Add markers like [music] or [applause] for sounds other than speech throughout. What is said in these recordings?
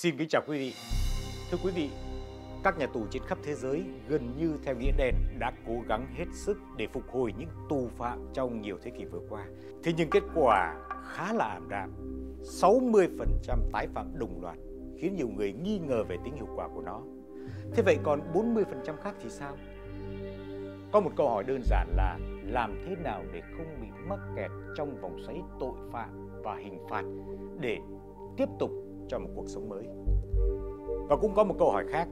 Xin kính chào quý vị. Thưa quý vị, các nhà tù trên khắp thế giới gần như theo nghĩa đen đã cố gắng hết sức để phục hồi những tù phạm trong nhiều thế kỷ vừa qua. Thế nhưng kết quả khá là ảm đạm. 60% tái phạm đồng loạt khiến nhiều người nghi ngờ về tính hiệu quả của nó. Thế vậy còn 40% khác thì sao? Có một câu hỏi đơn giản là làm thế nào để không bị mắc kẹt trong vòng xoáy tội phạm và hình phạt để tiếp tục cho một cuộc sống mới. Và cũng có một câu hỏi khác.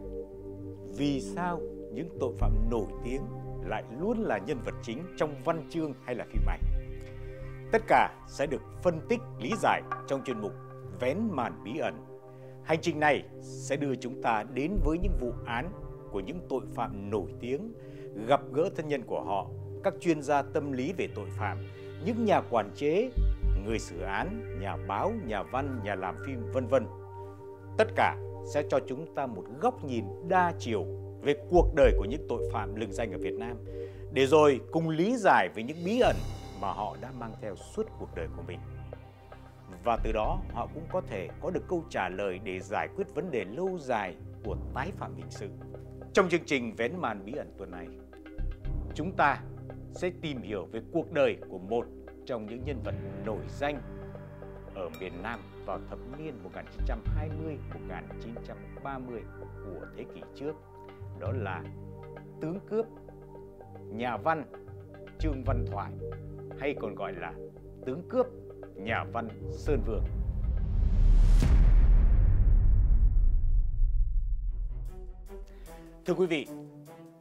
Vì sao những tội phạm nổi tiếng lại luôn là nhân vật chính trong văn chương hay là phim ảnh? Tất cả sẽ được phân tích, lý giải trong chuyên mục Vén màn bí ẩn. Hành trình này sẽ đưa chúng ta đến với những vụ án của những tội phạm nổi tiếng, gặp gỡ thân nhân của họ, các chuyên gia tâm lý về tội phạm, những nhà quản chế, người xử án, nhà báo, nhà văn, nhà làm phim vân vân. Tất cả sẽ cho chúng ta một góc nhìn đa chiều về cuộc đời của những tội phạm lừng danh ở Việt Nam để rồi cùng lý giải về những bí ẩn mà họ đã mang theo suốt cuộc đời của mình. Và từ đó họ cũng có thể có được câu trả lời để giải quyết vấn đề lâu dài của tái phạm hình sự. Trong chương trình Vén màn bí ẩn tuần này, chúng ta sẽ tìm hiểu về cuộc đời của một trong những nhân vật nổi danh ở miền Nam vào thập niên 1920-1930 của thế kỷ trước. Đó là tướng cướp, nhà văn Trương Văn Thoại hay còn gọi là tướng cướp nhà văn Sơn Vương. Thưa quý vị,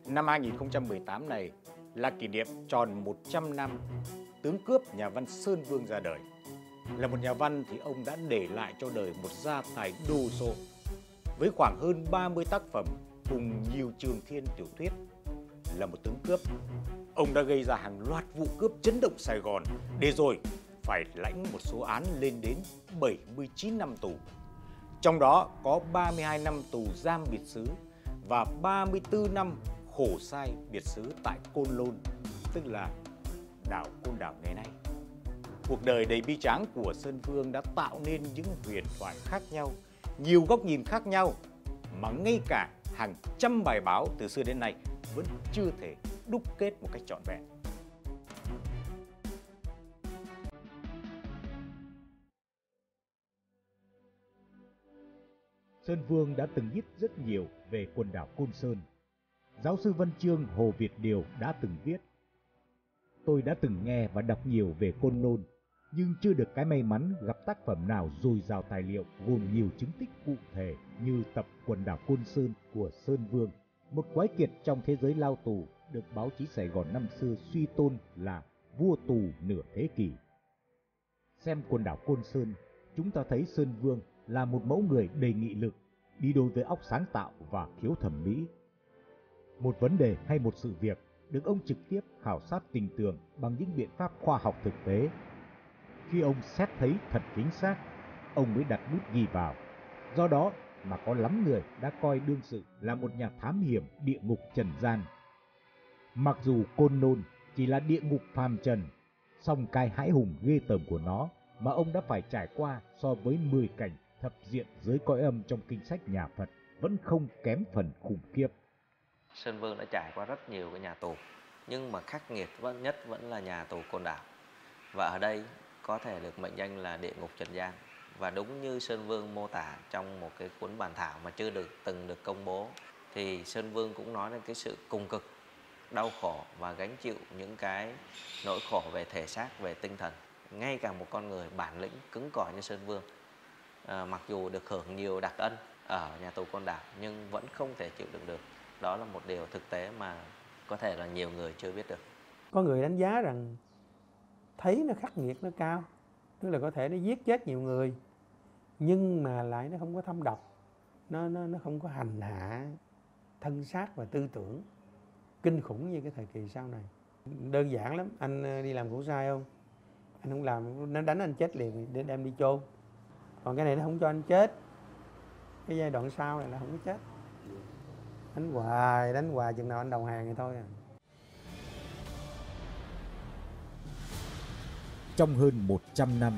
năm 2018 này là kỷ niệm tròn 100 năm tướng cướp nhà văn Sơn Vương ra đời. Là một nhà văn thì ông đã để lại cho đời một gia tài đồ sộ với khoảng hơn 30 tác phẩm cùng nhiều trường thiên tiểu thuyết. Là một tướng cướp, ông đã gây ra hàng loạt vụ cướp chấn động Sài Gòn để rồi phải lãnh một số án lên đến 79 năm tù. Trong đó có 32 năm tù giam biệt xứ và 34 năm khổ sai biệt xứ tại Côn Lôn, tức là đảo Côn Đảo ngày nay. Cuộc đời đầy bi tráng của Sơn Vương đã tạo nên những huyền thoại khác nhau, nhiều góc nhìn khác nhau mà ngay cả hàng trăm bài báo từ xưa đến nay vẫn chưa thể đúc kết một cách trọn vẹn. Sơn Vương đã từng viết rất nhiều về quần đảo Côn Sơn. Giáo sư văn chương Hồ Việt Điều đã từng viết Tôi đã từng nghe và đọc nhiều về Côn Lôn, nhưng chưa được cái may mắn gặp tác phẩm nào dồi dào tài liệu gồm nhiều chứng tích cụ thể như tập quần đảo Côn Sơn của Sơn Vương, một quái kiệt trong thế giới lao tù được báo chí Sài Gòn năm xưa suy tôn là vua tù nửa thế kỷ. Xem quần đảo Côn Sơn, chúng ta thấy Sơn Vương là một mẫu người đầy nghị lực, đi đôi với óc sáng tạo và khiếu thẩm mỹ. Một vấn đề hay một sự việc được ông trực tiếp khảo sát tình tường bằng những biện pháp khoa học thực tế. Khi ông xét thấy thật chính xác, ông mới đặt bút ghi vào. Do đó mà có lắm người đã coi đương sự là một nhà thám hiểm địa ngục trần gian. Mặc dù Côn Nôn chỉ là địa ngục phàm trần, song cai hãi hùng ghê tởm của nó mà ông đã phải trải qua so với 10 cảnh thập diện dưới cõi âm trong kinh sách nhà Phật vẫn không kém phần khủng khiếp. Sơn Vương đã trải qua rất nhiều cái nhà tù nhưng mà khắc nghiệt nhất vẫn là nhà tù Côn Đảo. Và ở đây có thể được mệnh danh là địa ngục trần gian. Và đúng như Sơn Vương mô tả trong một cái cuốn bản thảo mà chưa được từng được công bố thì Sơn Vương cũng nói đến cái sự cùng cực đau khổ và gánh chịu những cái nỗi khổ về thể xác về tinh thần. Ngay cả một con người bản lĩnh cứng cỏi như Sơn Vương à, mặc dù được hưởng nhiều đặc ân ở nhà tù Côn Đảo nhưng vẫn không thể chịu đựng được đó là một điều thực tế mà có thể là nhiều người chưa biết được. Có người đánh giá rằng thấy nó khắc nghiệt, nó cao, tức là có thể nó giết chết nhiều người, nhưng mà lại nó không có thâm độc, nó nó nó không có hành hạ thân xác và tư tưởng kinh khủng như cái thời kỳ sau này. Đơn giản lắm, anh ờ, đi làm cũng sai không? Anh không làm, nó đánh anh chết liền để đem đi chôn. Còn cái này nó không cho anh chết. Cái giai đoạn sau này là không có chết đánh hoài đánh hoài chừng nào anh đầu hàng thì thôi à Trong hơn 100 năm,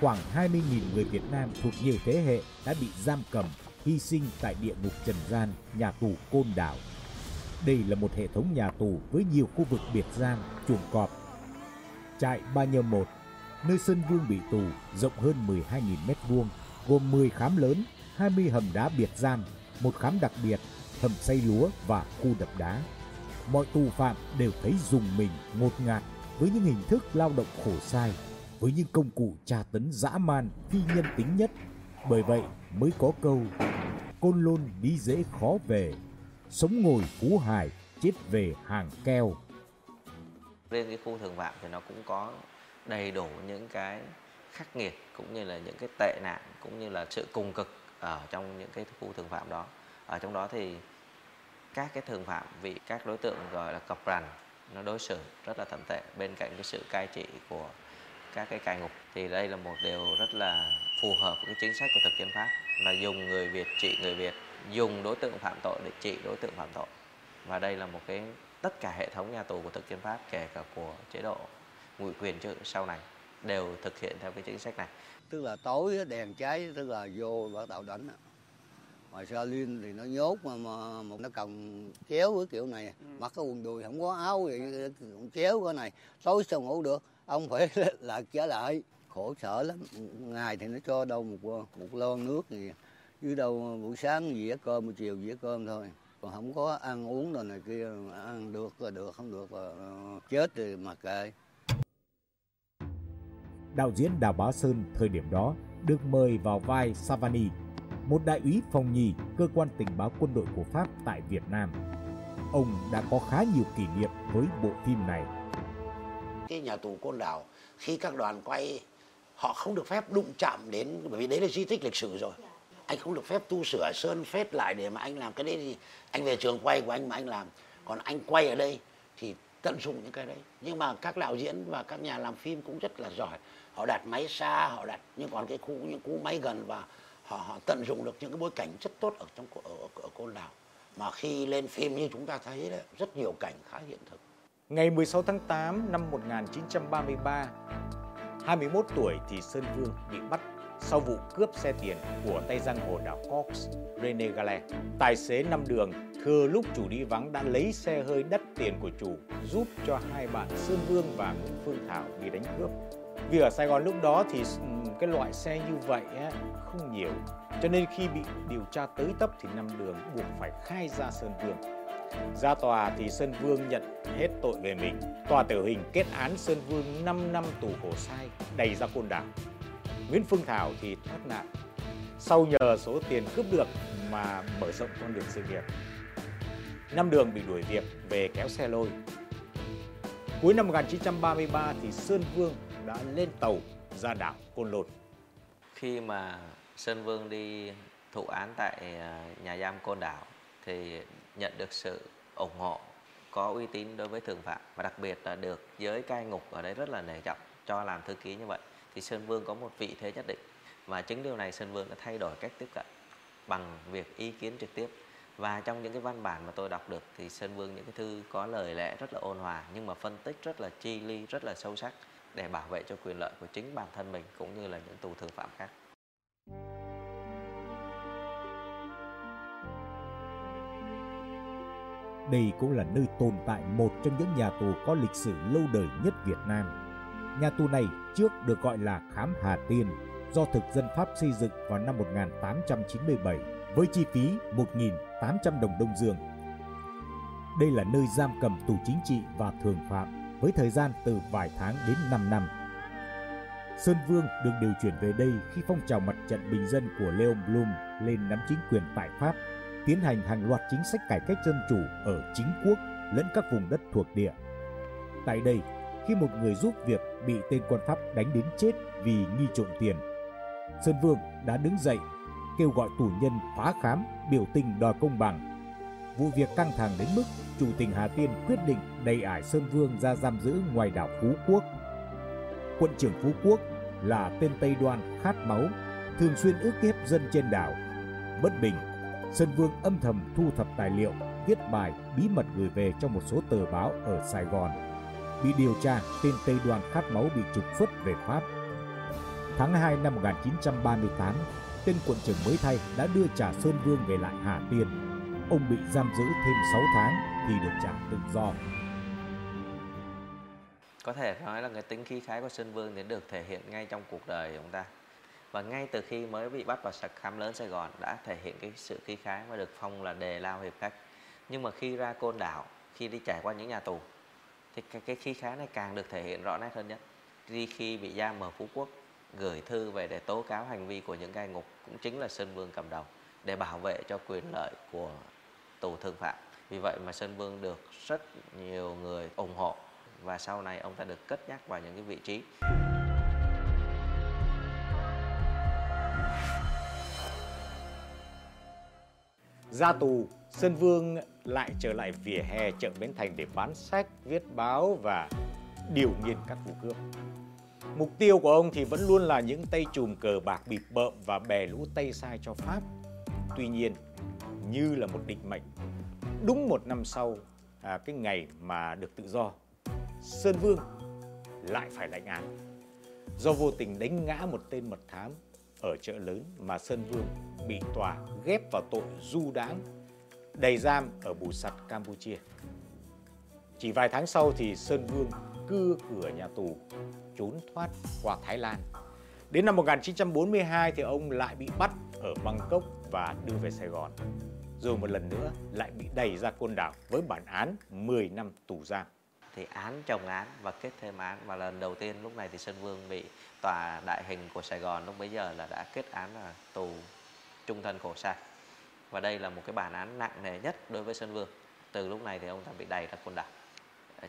khoảng 20.000 người Việt Nam thuộc nhiều thế hệ đã bị giam cầm, hy sinh tại địa ngục trần gian, nhà tù Côn Đảo. Đây là một hệ thống nhà tù với nhiều khu vực biệt giam, chuồng cọp. Trại Ba Nhơ Một, nơi Sơn Vương bị tù, rộng hơn 12.000 m2, gồm 10 khám lớn, 20 hầm đá biệt giam, một khám đặc biệt, hầm xây lúa và khu đập đá. Mọi tù phạm đều thấy dùng mình ngột ngạt với những hình thức lao động khổ sai, với những công cụ tra tấn dã man phi nhân tính nhất. Bởi vậy mới có câu Côn Lôn đi dễ khó về, sống ngồi phú hải, chết về hàng keo. Lên cái khu thường phạm thì nó cũng có đầy đủ những cái khắc nghiệt cũng như là những cái tệ nạn cũng như là sự cùng cực ở trong những cái khu thường phạm đó. Ở trong đó thì các cái thường phạm bị các đối tượng gọi là cập rằn nó đối xử rất là thậm tệ bên cạnh cái sự cai trị của các cái cai ngục thì đây là một điều rất là phù hợp với cái chính sách của thực dân pháp, là dùng người Việt trị người Việt, dùng đối tượng phạm tội để trị đối tượng phạm tội. Và đây là một cái, tất cả hệ thống nhà tù của thực dân pháp, kể cả của chế độ ngụy quyền trước, sau này, đều thực hiện theo cái chính sách này. Tức là tối đèn cháy, tức là vô bắt đầu đánh ngoài sa liên thì nó nhốt mà, mà, mà nó cầm chéo cái kiểu này. Ừ. mặc cái quần đùi không có áo gì cũng chéo cái này. Tối sao ngủ được? Ông phải [laughs] lại trở lại. Khổ sở lắm. Ngày thì nó cho đâu một một lon nước gì. Dưới đâu buổi sáng dĩa cơm buổi chiều dĩa cơm thôi. Còn không có ăn uống đồ này kia ăn được là được không được là ờ, chết thì mặc kệ. Đạo diễn Đào Bá Sơn thời điểm đó được mời vào vai Savani một đại úy phòng nhì cơ quan tình báo quân đội của Pháp tại Việt Nam. Ông đã có khá nhiều kỷ niệm với bộ phim này. Cái nhà tù Côn Đảo khi các đoàn quay họ không được phép đụng chạm đến bởi vì đấy là di tích lịch sử rồi. Anh không được phép tu sửa sơn phết lại để mà anh làm cái đấy thì anh về trường quay của anh mà anh làm. Còn anh quay ở đây thì tận dụng những cái đấy. Nhưng mà các đạo diễn và các nhà làm phim cũng rất là giỏi. Họ đặt máy xa, họ đặt nhưng còn cái khu những cú máy gần và họ, họ tận dụng được những cái bối cảnh rất tốt ở trong ở, ở, côn đảo mà khi lên phim như chúng ta thấy đấy, rất nhiều cảnh khá hiện thực. Ngày 16 tháng 8 năm 1933, 21 tuổi thì Sơn Vương bị bắt sau vụ cướp xe tiền của tay giang hồ đảo Cox, René Gale. Tài xế năm đường thừa lúc chủ đi vắng đã lấy xe hơi đắt tiền của chủ giúp cho hai bạn Sơn Vương và Nguyễn Phương Thảo bị đánh cướp. Vì ở Sài Gòn lúc đó thì ừ, cái loại xe như vậy á, không nhiều. Cho nên khi bị điều tra tới tấp thì năm đường buộc phải khai ra Sơn Vương. Ra tòa thì Sơn Vương nhận hết tội về mình. Tòa tử hình kết án Sơn Vương 5 năm tù khổ sai đầy ra côn đảo. Nguyễn Phương Thảo thì thoát nạn. Sau nhờ số tiền cướp được mà mở rộng con đường sự nghiệp năm đường bị đuổi việc về kéo xe lôi. Cuối năm 1933 thì Sơn Vương đã lên tàu ra đảo Côn Lôn. Khi mà Sơn Vương đi thụ án tại à, nhà giam Côn Đảo thì nhận được sự ủng hộ, có uy tín đối với thường phạm và đặc biệt là được giới cai ngục ở đây rất là nể trọng cho làm thư ký như vậy, thì Sơn Vương có một vị thế nhất định. Và chính điều này Sơn Vương đã thay đổi cách tiếp cận bằng việc ý kiến trực tiếp. Và trong những cái văn bản mà tôi đọc được thì Sơn Vương những cái thư có lời lẽ rất là ôn hòa, nhưng mà phân tích rất là chi ly rất là sâu sắc để bảo vệ cho quyền lợi của chính bản thân mình cũng như là những tù thường phạm khác. Đây cũng là nơi tồn tại một trong những nhà tù có lịch sử lâu đời nhất Việt Nam. Nhà tù này trước được gọi là Khám Hà Tiên, do thực dân Pháp xây dựng vào năm 1897 với chi phí 1.800 đồng Đông Dương. Đây là nơi giam cầm tù chính trị và thường phạm với thời gian từ vài tháng đến 5 năm. Sơn Vương được điều chuyển về đây khi phong trào mặt trận bình dân của Leon Blum lên nắm chính quyền tại Pháp, tiến hành hàng loạt chính sách cải cách dân chủ ở chính quốc lẫn các vùng đất thuộc địa. Tại đây, khi một người giúp việc bị tên quan Pháp đánh đến chết vì nghi trộm tiền, Sơn Vương đã đứng dậy kêu gọi tù nhân phá khám biểu tình đòi công bằng vụ việc căng thẳng đến mức chủ tình Hà Tiên quyết định đầy ải Sơn Vương ra giam giữ ngoài đảo Phú Quốc. Quận trưởng Phú Quốc là tên Tây Đoan khát máu, thường xuyên ước hiếp dân trên đảo. Bất bình, Sơn Vương âm thầm thu thập tài liệu, viết bài bí mật gửi về cho một số tờ báo ở Sài Gòn. Bị điều tra, tên Tây Đoan khát máu bị trục xuất về Pháp. Tháng 2 năm 1938, tên quận trưởng mới thay đã đưa trả Sơn Vương về lại Hà Tiên. Ông bị giam giữ thêm 6 tháng thì được trả tự do. Có thể nói là cái tính khí khái của Sơn Vương thì được thể hiện ngay trong cuộc đời của ông ta. Và ngay từ khi mới bị bắt vào sạc khám lớn Sài Gòn đã thể hiện cái sự khí khái và được phong là đề lao hiệp khách. Nhưng mà khi ra côn đảo, khi đi trải qua những nhà tù thì cái, cái khí khái này càng được thể hiện rõ nét hơn nhất. Đi khi bị giam ở Phú Quốc gửi thư về để tố cáo hành vi của những cai ngục cũng chính là Sơn Vương cầm đầu để bảo vệ cho quyền lợi của tù thương phạm. Vì vậy mà Sơn Vương được rất nhiều người ủng hộ và sau này ông ta được cất nhắc vào những cái vị trí. Ra tù, Sơn Vương lại trở lại vỉa hè chợ Bến Thành để bán sách, viết báo và điều nghiên các vụ cướp. Mục tiêu của ông thì vẫn luôn là những tay chùm cờ bạc bịp bợm và bè lũ tay sai cho Pháp. Tuy nhiên, như là một định mệnh, đúng một năm sau, à, cái ngày mà được tự do, Sơn Vương lại phải lãnh án. Do vô tình đánh ngã một tên mật thám ở chợ lớn mà Sơn Vương bị tòa ghép vào tội du đáng đầy giam ở Bù Sặt, Campuchia. Chỉ vài tháng sau thì Sơn Vương cưa cửa nhà tù, trốn thoát qua Thái Lan. Đến năm 1942 thì ông lại bị bắt ở Bangkok và đưa về Sài Gòn. Rồi một lần nữa lại bị đẩy ra côn đảo với bản án 10 năm tù giam. Thì án chồng án và kết thêm án và lần đầu tiên lúc này thì Sơn Vương bị tòa đại hình của Sài Gòn lúc bấy giờ là đã kết án là tù trung thân khổ sai. Và đây là một cái bản án nặng nề nhất đối với Sơn Vương. Từ lúc này thì ông ta bị đẩy ra côn đảo.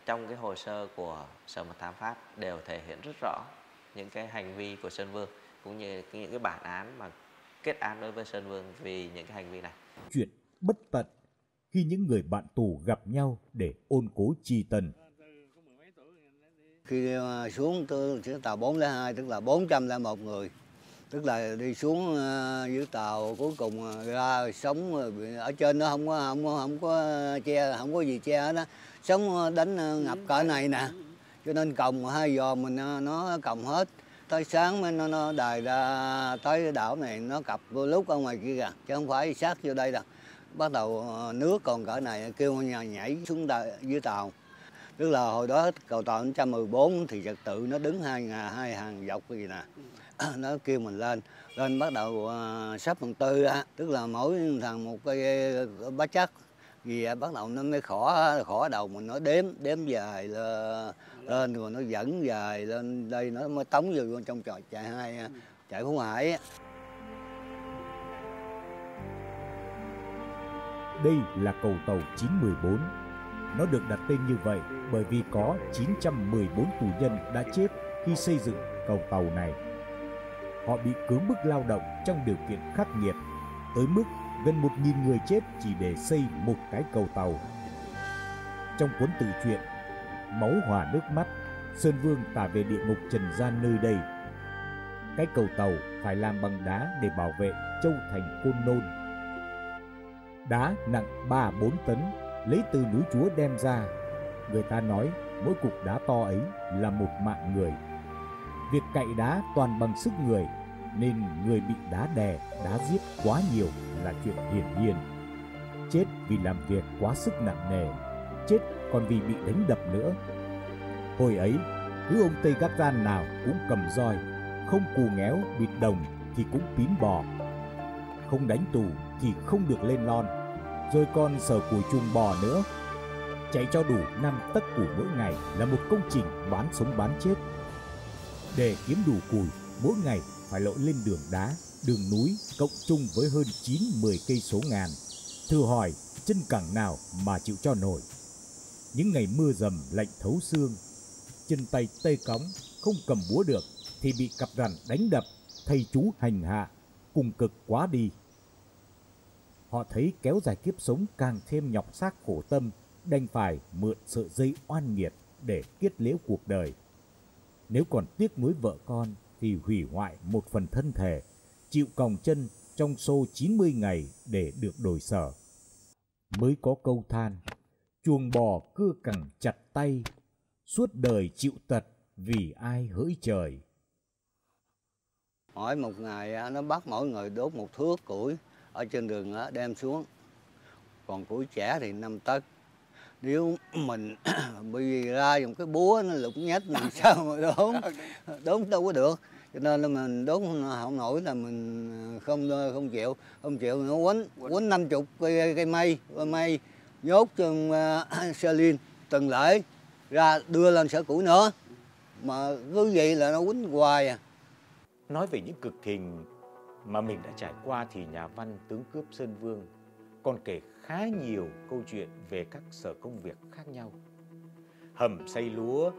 Trong cái hồ sơ của Sở Mật Thám Pháp đều thể hiện rất rõ những cái hành vi của Sơn Vương cũng như những cái bản án mà kết án đối với Sơn Vương vì những cái hành vi này. Chuyện bất tận khi những người bạn tù gặp nhau để ôn cố tri tần. Khi ờ, xuống xuống chuyến tàu 402 tức là 401 người, tức là đi xuống ờ, dưới tàu cuối cùng ờ, ra sống ở trên nó không có không có không có che, không có gì che đó sống đánh ngập cỡ này nè cho nên còng hai giò mình nó còng hết tới sáng mới nó, nó đài ra tới đảo này nó cặp vô lúc ở ngoài kia kìa chứ không phải sát vô đây đâu. Bắt đầu ờ, nước còn cỡ này kêu nhà nhảy xuống đài, dưới tàu. Tức là hồi đó cầu tàu 114 thì trật tự nó đứng hai ngà hai hàng dọc gì nè. [clears throat] Nó kêu mình lên lên bắt đầu uh, sắp phần tư á. Tức là mỗi thằng một cái ờ, bá chắc. Vì bắt đầu nó mới khỏ khỏ đầu mình nó đếm đếm dài là lên rồi nó dẫn dài lên đây nó mới tống vô trong trò chạy hai chạy phú hải Đây là cầu tàu 914. Nó được đặt tên như vậy bởi vì có 914 tù nhân đã chết khi xây dựng cầu tàu này họ bị cưỡng bức lao động trong điều kiện khắc nghiệt, tới mức gần một nghìn người chết chỉ để xây một cái cầu tàu. Trong cuốn tự truyện Máu hòa nước mắt, Sơn Vương tả về địa ngục trần gian nơi đây. Cái cầu tàu phải làm bằng đá để bảo vệ châu thành Côn Nôn. Đá nặng 3-4 tấn, lấy từ núi Chúa đem ra. Người ta nói mỗi cục đá to ấy là một mạng người. Việc cậy đá toàn bằng sức người nên người bị đá đè, đá giết quá nhiều là chuyện hiển nhiên. Chết vì làm việc quá sức nặng nề, chết còn vì bị đánh đập nữa. Hồi ấy, cứ ông Tây Gác Gian nào cũng cầm roi, không cù ngéo bịt đồng thì cũng pín bò. Không đánh tù thì không được lên lon, rồi còn sở củi chung bò nữa. Chạy cho đủ năm tấc củi mỗi ngày là một công trình bán sống bán chết. Để kiếm đủ củi, mỗi ngày phải lội lên đường đá, đường núi cộng chung với hơn 9-10 cây số ngàn. Thử hỏi chân cẳng nào mà chịu cho nổi. Những ngày mưa dầm lạnh thấu xương, chân tay tê cóng, không cầm búa được thì bị cặp rằn đánh đập, thầy chú hành hạ, cùng cực quá đi. Họ thấy kéo dài kiếp sống càng thêm nhọc xác khổ tâm, đành phải mượn sợi dây oan nghiệt để kết liễu cuộc đời. Nếu còn tiếc nuối vợ con thì hủy hoại một phần thân thể, chịu còng chân trong xô 90 ngày để được đổi sở. Mới có câu than, chuồng bò cưa cẳng chặt tay, suốt đời chịu tật vì ai hỡi trời. hỏi một ngày nó bắt mỗi người đốt một thước củi ở trên đường đem xuống. Còn củi trẻ thì năm tấc nếu [coughs] mình [coughs] bị ra dùng cái búa nó lục nhách làm sao mà đốn? Đốn đâu có được. Cho nên là mình đốn không nổi là mình không không chịu. Không chịu nó quấn quấn năm chục cây, cây mây cây mây nhốt trong xe liên từng lễ ra đưa lên sở cũ nữa mà cứ vậy là nó quýnh hoài à nói về những cực hình mà mình đã trải qua thì nhà văn tướng cướp Sơn Vương còn kể khá nhiều câu chuyện về các sở công việc khác nhau. Hầm xây lúa,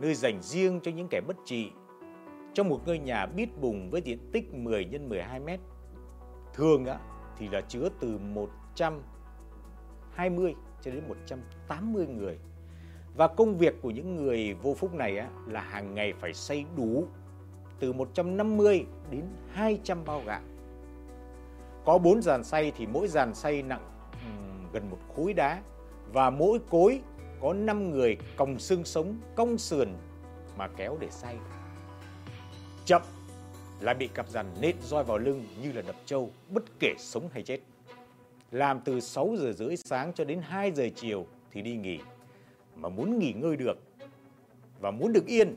nơi dành riêng cho những kẻ bất trị, trong một ngôi nhà bít bùng với diện tích 10 x 12 mét. Thường á, thì là chứa từ 120 cho đến 180 người. Và công việc của những người vô phúc này á, là hàng ngày phải xây đủ từ 150 đến 200 bao gạo. Có 4 dàn xay thì mỗi dàn xay nặng um, gần một khối đá và mỗi cối có 5 người còng xương sống cong sườn mà kéo để xay. Chậm là bị cặp dàn nện roi vào lưng như là đập trâu bất kể sống hay chết. Làm từ 6 giờ rưỡi sáng cho đến 2 giờ chiều thì đi nghỉ. Mà muốn nghỉ ngơi được và muốn được yên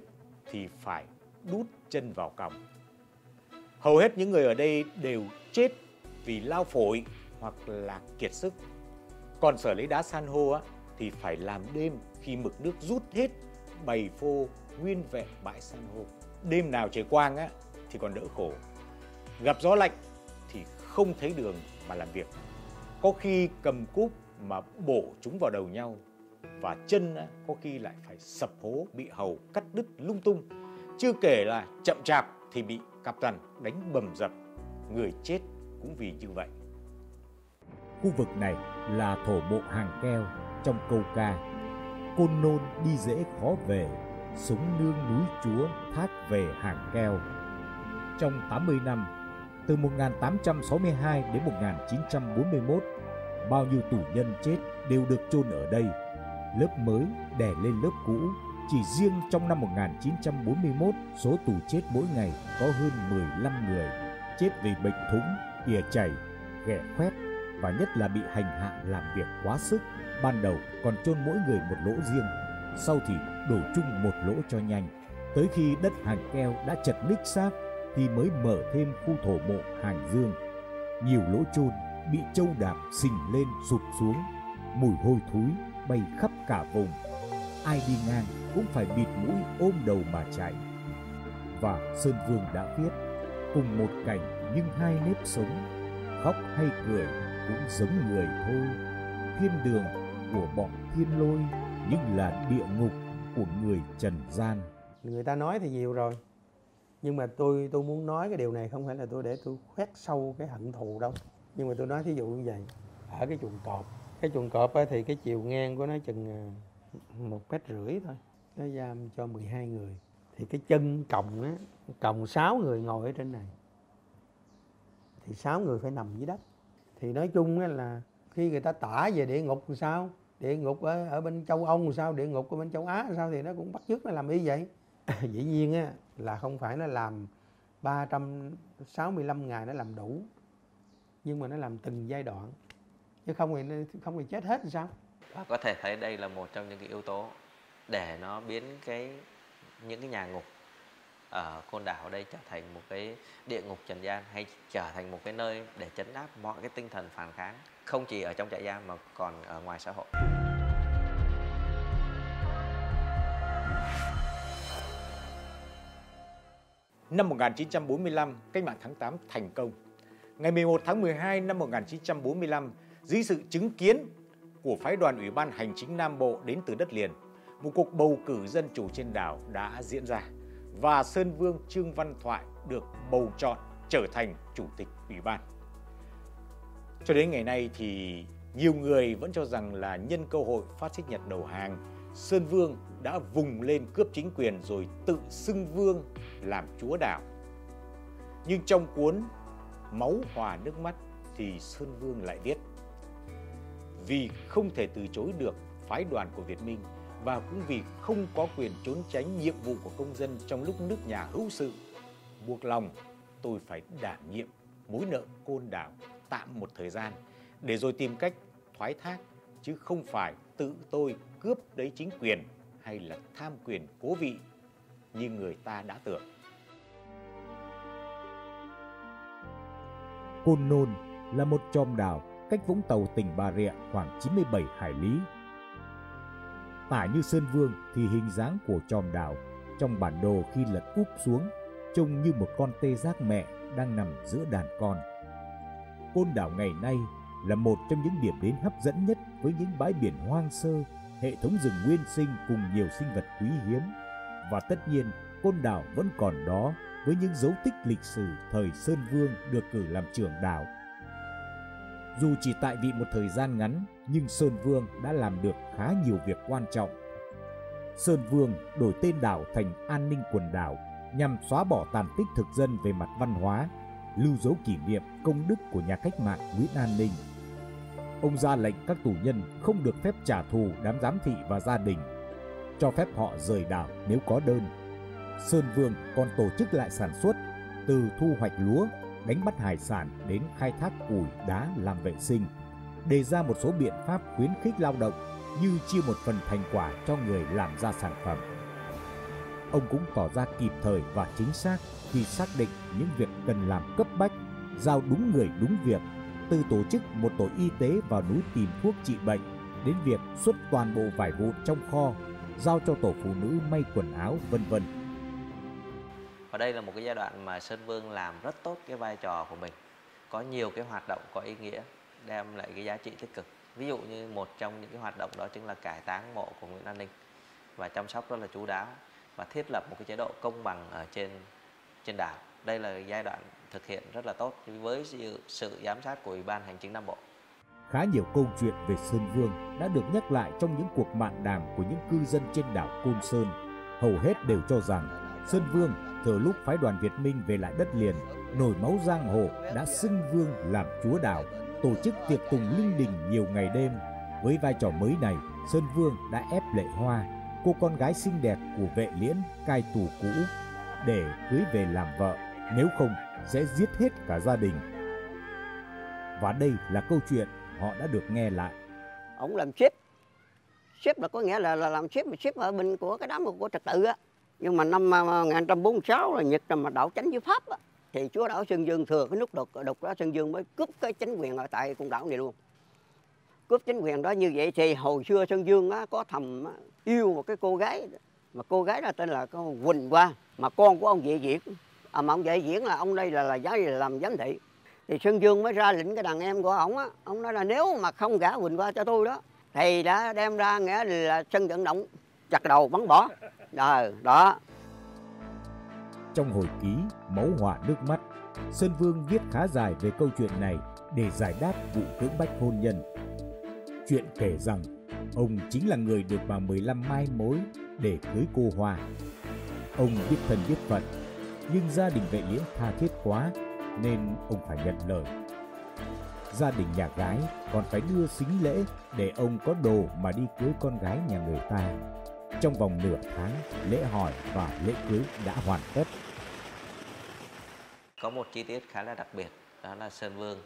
thì phải đút chân vào còng. Hầu hết những người ở đây đều chết vì lao phổi hoặc là kiệt sức. Còn sở lấy đá san hô á, thì phải làm đêm khi mực nước rút hết bày phô nguyên vẹn bãi san hô. Đêm nào trời quang á, thì còn đỡ khổ. Gặp gió lạnh thì không thấy đường mà làm việc. Có khi cầm cúp mà bổ chúng vào đầu nhau và chân có khi lại phải sập hố bị hầu cắt đứt lung tung chưa kể là chậm chạp thì bị cặp tần đánh bầm dập, người chết cũng vì như vậy. Khu vực này là thổ bộ hàng keo trong câu ca Côn nôn đi dễ khó về, súng nương núi chúa thác về hàng keo. Trong 80 năm, từ 1862 đến 1941, bao nhiêu tù nhân chết đều được chôn ở đây. Lớp mới đè lên lớp cũ chỉ riêng trong năm 1941, số tù chết mỗi ngày có hơn 15 người, chết vì bệnh thúng, ỉa chảy, ghẻ khoét và nhất là bị hành hạ làm việc quá sức. Ban đầu còn chôn mỗi người một lỗ riêng, sau thì đổ chung một lỗ cho nhanh. Tới khi đất hàng keo đã chật ních xác thì mới mở thêm khu thổ mộ hàng dương. Nhiều lỗ chôn bị châu đạp xình lên sụt xuống, mùi hôi thối bay khắp cả vùng. Ai đi ngang cũng phải bịt mũi ôm đầu mà chạy. Và Sơn Vương đã viết, cùng một cảnh nhưng hai nếp sống, khóc hay cười cũng giống người thôi. Thiên đường của bọn thiên lôi nhưng là địa ngục của người trần gian. Người ta nói thì nhiều rồi, nhưng mà tôi tôi muốn nói cái điều này không phải là tôi để tôi khoét sâu cái hận thù đâu. Nhưng mà tôi nói thí dụ như vậy, ở cái chuồng cọp, cái chuồng cọp thì cái chiều ngang của nó chừng ờ, một mét rưỡi thôi nó giam cho 12 người. Thì cái chân còng á còng 6 người ngồi ở trên này thì 6 người phải nằm dưới đất. Thì nói chung á là khi người ta tả về địa ngục làm sao địa ngục ở, ở bên châu Âu làm sao địa ngục ở bên châu Á làm sao thì nó cũng bắt chước nó làm y vậy. [laughs] Dĩ nhiên á là không phải nó làm 365 ngày nó làm đủ, nhưng mà nó làm từng giai đoạn, chứ không thì không thì chết hết thì sao và có thể thấy đây là một trong những cái yếu tố để nó biến cái, những cái nhà ngục ở côn đảo đây trở thành một cái địa ngục trần gian hay trở thành một cái nơi để chấn áp mọi cái tinh thần phản kháng, không chỉ ở trong trại giam mà còn ở ngoài xã hội. Năm 1945, cách mạng tháng 8 thành công. Ngày 11 tháng 12 năm 1945, dưới sự chứng kiến của phái đoàn Ủy ban Hành chính Nam Bộ đến từ đất liền, một cuộc bầu cử dân chủ trên đảo đã diễn ra và Sơn Vương Trương Văn Thoại được bầu chọn trở thành chủ tịch ủy ban. Cho đến ngày nay thì nhiều người vẫn cho rằng là nhân cơ hội phát xít Nhật đầu hàng, Sơn Vương đã vùng lên cướp chính quyền rồi tự xưng vương làm chúa đảo. Nhưng trong cuốn Máu hòa nước mắt thì Sơn Vương lại viết Vì không thể từ chối được phái đoàn của Việt Minh và cũng vì không có quyền trốn tránh nhiệm vụ của công dân trong lúc nước nhà hữu sự, buộc lòng tôi phải đảm nhiệm mối nợ côn đảo tạm một thời gian để rồi tìm cách thoái thác chứ không phải tự tôi cướp đấy chính quyền hay là tham quyền cố vị như người ta đã tưởng. Côn Nôn là một chòm đảo cách Vũng Tàu tỉnh Bà Rịa khoảng 97 hải lý. Tả như Sơn Vương thì hình dáng của chòm đảo trong bản đồ khi lật úp xuống trông như một con tê giác mẹ đang nằm giữa đàn con. Côn đảo ngày nay là một trong những điểm đến hấp dẫn nhất với những bãi biển hoang sơ, hệ thống rừng nguyên sinh cùng nhiều sinh vật quý hiếm. Và tất nhiên, Côn đảo vẫn còn đó với những dấu tích lịch sử thời Sơn Vương được cử làm trưởng đảo. Dù chỉ tại vị một thời gian ngắn, nhưng Sơn Vương đã làm được khá nhiều việc quan trọng. Sơn Vương đổi tên đảo thành An Ninh quần đảo nhằm xóa bỏ tàn tích thực dân về mặt văn hóa, lưu dấu kỷ niệm công đức của nhà cách mạng Nguyễn An Ninh. Ông ra lệnh các tù nhân không được phép trả thù đám giám thị và gia đình, cho phép họ rời đảo nếu có đơn. Sơn Vương còn tổ chức lại sản xuất từ thu hoạch lúa, đánh bắt hải sản đến khai thác củi đá làm vệ sinh, đề ra một số biện pháp khuyến khích lao động như chia một phần thành quả cho người làm ra sản phẩm. Ông cũng tỏ ra kịp thời và chính xác khi xác định những việc cần làm cấp bách, giao đúng người đúng việc, từ tổ chức một tổ y tế vào núi tìm thuốc trị bệnh đến việc xuất toàn bộ vải vụn trong kho, giao cho tổ phụ nữ may quần áo vân vân. Và đây là một cái giai đoạn mà Sơn Vương làm rất tốt cái vai trò của mình. Có nhiều cái hoạt động có ý nghĩa đem lại cái giá trị tích cực. Ví dụ như một trong những cái hoạt động đó chính là cải táng mộ của Nguyễn An Ninh và chăm sóc rất là chú đáo và thiết lập một cái chế độ công bằng ở trên trên đảo. Đây là giai đoạn thực hiện rất là tốt với sự, sự giám sát của Ủy ban Hành chính Nam Bộ. Khá nhiều câu chuyện về Sơn Vương đã được nhắc lại trong những cuộc mạn đàm của những cư dân trên đảo Côn Sơn. Hầu hết đều cho rằng Sơn Vương thừa lúc phái đoàn Việt Minh về lại đất liền, nổi máu giang hồ đã xưng vương làm chúa đảo, tổ chức tiệc tùng linh đình nhiều ngày đêm. Với vai trò mới này, Sơn Vương đã ép Lệ Hoa, cô con gái xinh đẹp của vệ liễn cai tù cũ, để cưới về làm vợ, nếu không sẽ giết hết cả gia đình. Và đây là câu chuyện họ đã được nghe lại. Ông làm ship, ship là có nghĩa là, là làm ship mà ship ở bên của cái đám của trật tự á. Nhưng mà năm à, 1946 là Nhật mà đảo chánh với Pháp á, thì chúa đảo Sơn Dương thừa cái nút đục đục đó Sơn Dương mới cướp cái chính quyền ở tại quần đảo này luôn. Cướp chính quyền đó như vậy thì hồi xưa Sơn Dương á, có thầm yêu một cái cô gái mà cô gái đó tên là con Quỳnh Hoa mà con của ông vệ Việt à, mà ông vệ diễn là ông đây là là giá làm giám thị thì Sơn Dương mới ra lệnh cái đàn em của ông á ông nói là nếu mà không gả Quỳnh qua cho tôi đó thì đã đem ra nghĩa là sân vận động chặt đầu bắn bỏ đó, đó. Trong hồi ký Máu hỏa nước mắt, Sơn Vương viết khá dài về câu chuyện này để giải đáp vụ cưỡng bách hôn nhân. Chuyện kể rằng ông chính là người được bà 15 mai mối để cưới cô Hoa. Ông biết thân biết phận, nhưng gia đình vệ liễu tha thiết quá nên ông phải nhận lời. Gia đình nhà gái còn phải đưa xính lễ để ông có đồ mà đi cưới con gái nhà người ta. Trong vòng nửa tháng, lễ hỏi và lễ cưới đã hoàn tất. Có một chi tiết khá là đặc biệt, đó là Sơn Vương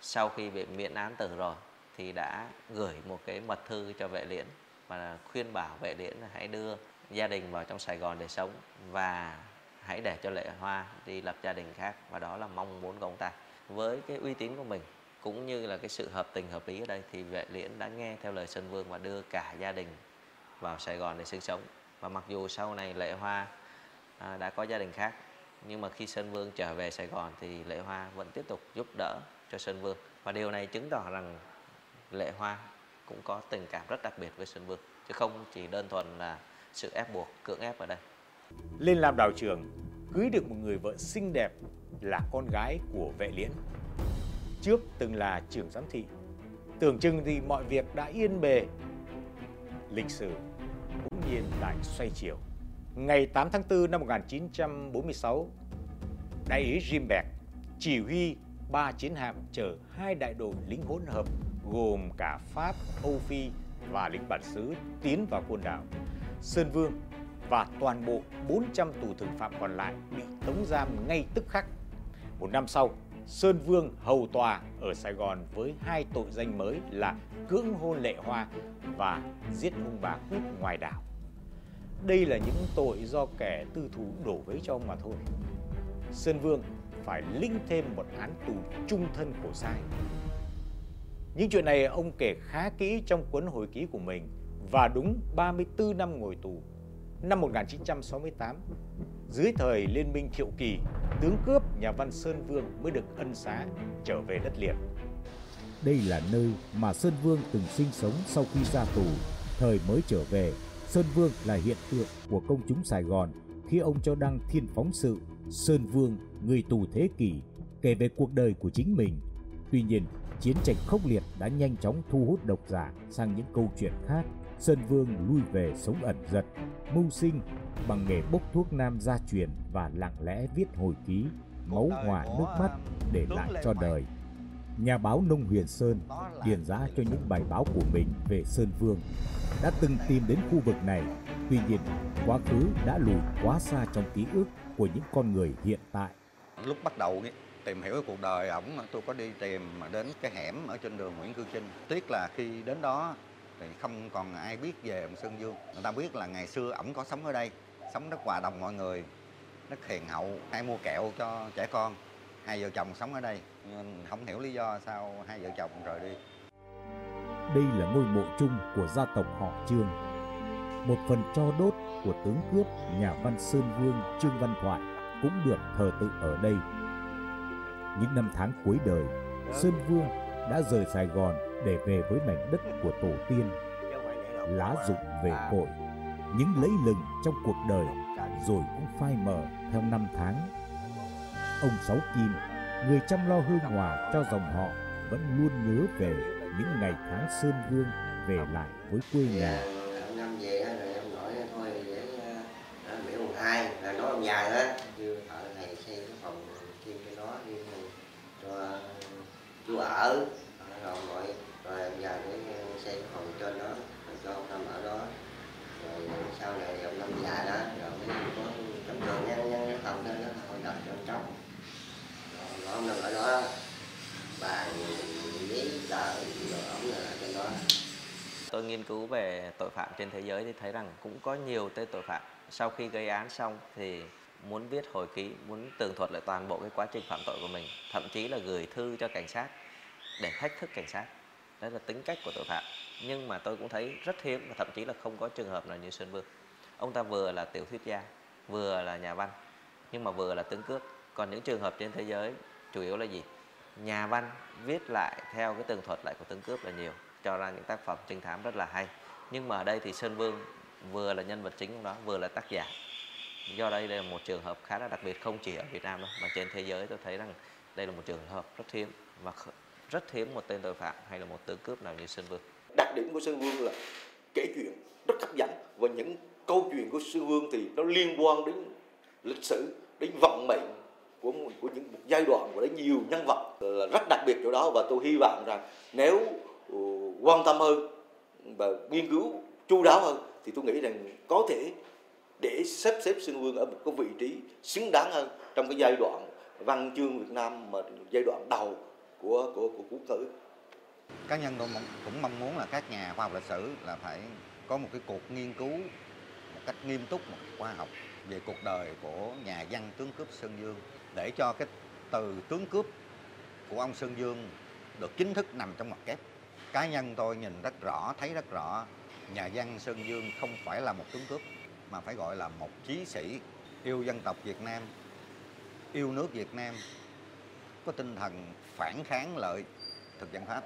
sau khi bị miễn án tử rồi thì đã gửi một cái mật thư cho vệ liễn và khuyên bảo vệ liễn hãy đưa gia đình vào trong Sài Gòn để sống và hãy để cho Lệ Hoa đi lập gia đình khác và đó là mong muốn của ông ta. Với cái uy tín của mình cũng như là cái sự hợp tình hợp lý ở đây thì vệ liễn đã nghe theo lời Sơn Vương và đưa cả gia đình vào Sài Gòn để sinh sống. Và mặc dù sau này Lệ Hoa à, đã có gia đình khác nhưng mà khi Sơn Vương trở về Sài Gòn thì Lệ Hoa vẫn tiếp tục giúp đỡ cho Sơn Vương. Và điều này chứng tỏ rằng Lệ Hoa cũng có tình cảm rất đặc biệt với Sơn Vương chứ không chỉ đơn thuần là sự ép buộc cưỡng ép ở đây lên làm đào trường, cưới được một người vợ xinh đẹp là con gái của vệ liễn. Trước từng là trưởng giám thị tưởng chừng thì mọi việc đã yên bề. Lịch sử cũng nhiên lại xoay chiều. Ngày 8 tháng 4 năm 1946, đại úy Rimberg chỉ huy ba chiến hạm chở hai đại đội lính hỗn hợp gồm cả Pháp, Âu Phi và lính bản xứ tiến vào quần đảo Sơn Vương và toàn bộ 400 tù thường phạm còn lại bị tống giam ngay tức khắc. Một năm sau, Sơn Vương hầu tòa ở Sài Gòn với hai tội danh mới là cưỡng hôn lệ hoa và giết hung bá quyết ngoài đảo. Đây là những tội do kẻ tư thù đổ vấy cho ông mà thôi. Sơn Vương phải linh thêm một án tù trung thân khổ sai. Những chuyện này ông kể khá kỹ trong cuốn hồi ký của mình và đúng 34 năm ngồi tù. Năm 1968, dưới thời Liên minh Thiệu Kỳ, tướng cướp nhà văn Sơn Vương mới được ân xá trở về đất liền. Đây là nơi mà Sơn Vương từng sinh sống sau khi ra tù. Thời mới trở về, Sơn Vương là hiện tượng của công chúng Sài Gòn khi ông cho đăng thiên phóng sự Sơn Vương, người tù thế kỷ, kể về cuộc đời của chính mình. Tuy nhiên, chiến tranh khốc liệt đã nhanh chóng thu hút độc giả sang những câu chuyện khác. Sơn Vương lui về sống ẩn giật, mưu sinh bằng nghề bốc thuốc nam gia truyền và lặng lẽ viết hồi ký, máu hòa nước mắt để lại cho đời. Nhà báo Nông Huyền Sơn điền giá cho những bài báo của mình về Sơn Vương đã từng tìm đến khu vực này. Tuy nhiên, quá khứ đã lùi quá xa trong ký ức của những con người hiện tại. Lúc bắt đầu tìm hiểu cuộc đời ổng tôi có đi tìm đến cái hẻm ở trên đường Nguyễn Cư Trinh. Tiếc là khi đến đó thì không còn ai biết về ông Sơn Dương. Người ta biết là ngày xưa ổng có sống ở đây, sống rất hòa đồng mọi người, rất hiền hậu, hay mua kẹo cho trẻ con. Hai vợ chồng sống ở đây, không hiểu lý do sao hai vợ chồng rời đi. Đây là ngôi mộ chung của gia tộc họ Trương. Một phần cho đốt của tướng cướp nhà văn Sơn Vương Trương Văn Thoại cũng được thờ tự ở đây. Những năm tháng cuối đời, Sơn Vương đã rời Sài Gòn để về với mảnh đất của tổ tiên. Lá rụng về cội, những lấy lừng trong cuộc đời rồi cũng phai mờ theo năm tháng. Ông Sáu Kim, người chăm lo hương hòa cho dòng họ vẫn luôn nhớ về những ngày tháng Sơn Vương về lại với quê nhà. năm về rồi em nói thôi để biểu mùng hai là nói ông dài đó kêu thợ này xây cái phòng kim cái đó đi cho chú ở rồi ông nội rồi ông già để xây cái phòng trên đó rồi cho ông năm ở đó rồi sau này gặp năm già đó rồi mới có tấm tường nhân nhân cái phòng đó nó hồi đợt trong trong rồi ông năm ở đó bàn giấy tờ rồi ông là trên đó. Tôi nghiên cứu về tội phạm trên thế giới thì thấy rằng cũng có nhiều tên tội phạm. Sau khi gây án xong thì muốn viết hồi ký, muốn tường thuật lại toàn bộ cái quá trình phạm tội của mình, thậm chí là gửi thư cho cảnh sát để thách thức cảnh sát. Đấy là tính cách của tội phạm. Nhưng mà tôi cũng thấy rất hiếm và thậm chí là không có trường hợp nào như Sơn Vương. Ông ta vừa là tiểu thuyết gia, vừa là nhà văn, nhưng mà vừa là tướng cướp. Còn những trường hợp trên thế giới chủ yếu là gì? Nhà văn viết lại theo cái tường thuật lại của tướng cướp là nhiều cho ra những tác phẩm trinh thám rất là hay nhưng mà ở đây thì Sơn Vương vừa là nhân vật chính trong đó vừa là tác giả do đây đây là một trường hợp khá là đặc biệt không chỉ ở Việt Nam đâu mà trên thế giới tôi thấy rằng đây là một trường hợp rất hiếm và rất hiếm một tên tội phạm hay là một tướng cướp nào như Sơn Vương. Đặc điểm của Sơn Vương là kể chuyện rất hấp dẫn và những câu chuyện của Sơn Vương thì nó liên quan đến lịch sử, đến vận mệnh của của những một giai đoạn của đến nhiều nhân vật là rất đặc biệt chỗ đó. Và tôi hy vọng rằng nếu ờ, quan tâm hơn và nghiên cứu chu đáo hơn thì tôi nghĩ rằng có thể để xếp xếp Sơn Vương ở một cái vị trí xứng đáng hơn trong cái giai đoạn văn chương Việt Nam mà giai đoạn đầu của của của cuốn ngữ. Cá nhân tôi cũng mong muốn là các nhà khoa học lịch sử là phải có một cái cuộc nghiên cứu một cách nghiêm túc, một khoa học về cuộc đời của nhà văn tướng cướp Sơn Dương để cho cái từ tướng cướp của ông Sơn Dương được chính thức nằm trong mặt kép cá nhân tôi nhìn rất rõ thấy rất rõ nhà văn Sơn Dương không phải là một tướng cướp mà phải gọi là một chí sĩ yêu dân tộc Việt Nam yêu nước Việt Nam có tinh thần phản kháng lợi thực dân Pháp.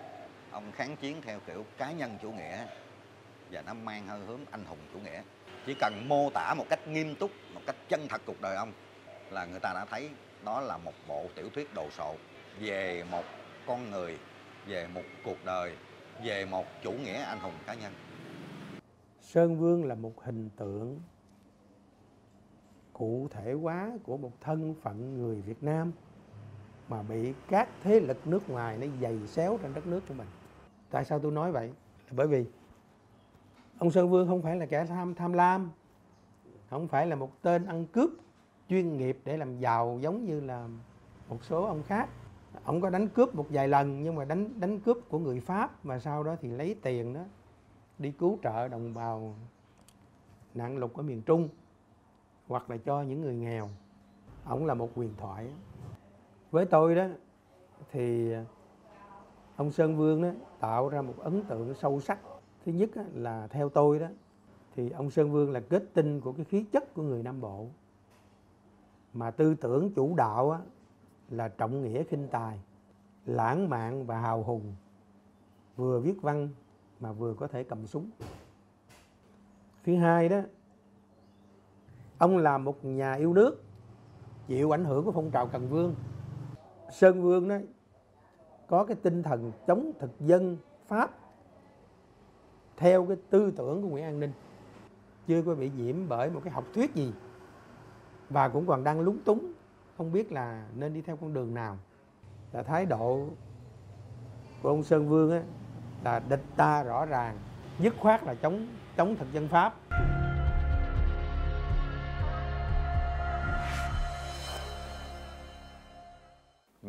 Ông kháng chiến theo kiểu cá nhân chủ nghĩa và nó mang hơi hướng anh hùng chủ nghĩa. Chỉ cần mô tả một cách nghiêm túc, một cách chân thật cuộc đời ông là người ta đã thấy đó là một bộ tiểu thuyết đồ sộ về một con người, về một cuộc đời, về một chủ nghĩa anh hùng cá nhân. Sơn Vương là một hình tượng cụ thể hóa của một thân phận người Việt Nam mà bị các thế lực nước ngoài nó giày xéo trên đất nước của mình. Tại sao tôi nói vậy? Là bởi vì ông Sơn Vương không phải là kẻ tham tham lam, không phải là một tên ăn cướp chuyên nghiệp để làm giàu giống như là một số ông khác ông có đánh cướp một vài lần nhưng mà đánh đánh cướp của người pháp mà sau đó thì lấy tiền đó đi cứu trợ đồng bào nạn lục ở miền trung hoặc là cho những người nghèo ông là một quyền thoại với tôi đó thì à, ông sơn vương đó tạo ra một ấn tượng sâu sắc. Thứ nhất là theo tôi đó thì ông sơn vương là kết tinh của cái khí chất của người nam bộ. Mà tư tưởng chủ đạo á, là trọng nghĩa khinh tài lãng mạn và hào hùng vừa viết văn mà vừa có thể cầm súng. Thứ hai đó ông là một nhà yêu nước chịu ảnh hưởng của phong trào cần vương sơn vương đó có cái tinh thần chống thực dân pháp theo cái tư tưởng của nguyễn an ninh. Chưa có bị nhiễm bởi một cái học thuyết gì. Và cũng còn đang lúng túng, không biết là nên đi theo con đường nào. Là thái độ của ông sơn vương á, là địch ta rõ ràng dứt khoát là chống chống thực dân pháp.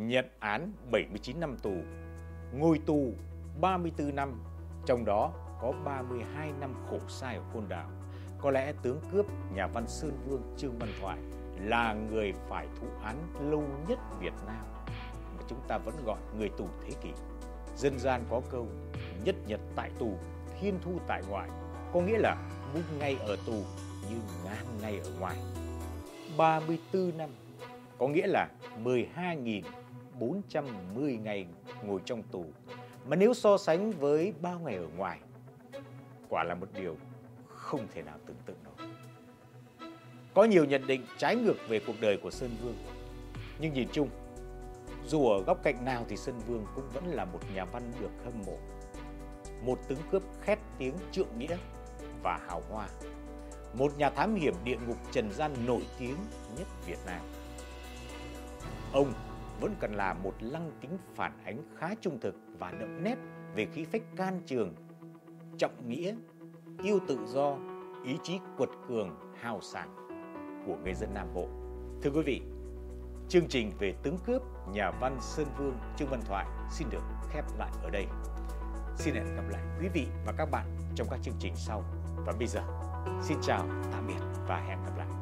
Nhận án 79 năm tù, ngồi tù 34 năm, trong đó có 32 năm khổ sai ở Côn Đảo. Có lẽ tướng cướp nhà văn Sơn Vương Trương Văn Thoại là người phải thụ án lâu nhất Việt Nam mà chúng ta vẫn gọi người tù thế kỷ. Dân gian có câu nhất nhật tại tù, thiên thu tại ngoại, có nghĩa là một ngày ở tù như ngàn ngày ở ngoài. 34 năm có nghĩa là 12.410 ngày ngồi trong tù. Mà nếu so sánh với bao ngày ở ngoài, quả là một điều không thể nào tưởng tượng nổi. Có nhiều nhận định trái ngược về cuộc đời của Sơn Vương. Nhưng nhìn chung, dù ở góc cạnh nào thì Sơn Vương cũng vẫn là một nhà văn được hâm mộ. Một tướng cướp khét tiếng trượng nghĩa và hào hoa. Một nhà thám hiểm địa ngục trần gian nổi tiếng nhất Việt Nam. Ông vẫn cần là một lăng kính phản ánh khá trung thực và đậm nét về khí phách can trường, trọng nghĩa, yêu tự do, ý chí quật cường, hào sảng của người dân Nam Bộ. Thưa quý vị, chương trình về tướng cướp nhà văn Sơn Vương Trương Văn Thoại xin được khép lại ở đây. Xin hẹn gặp lại quý vị và các bạn trong các chương trình sau. Và bây giờ, xin chào, tạm biệt và hẹn gặp lại.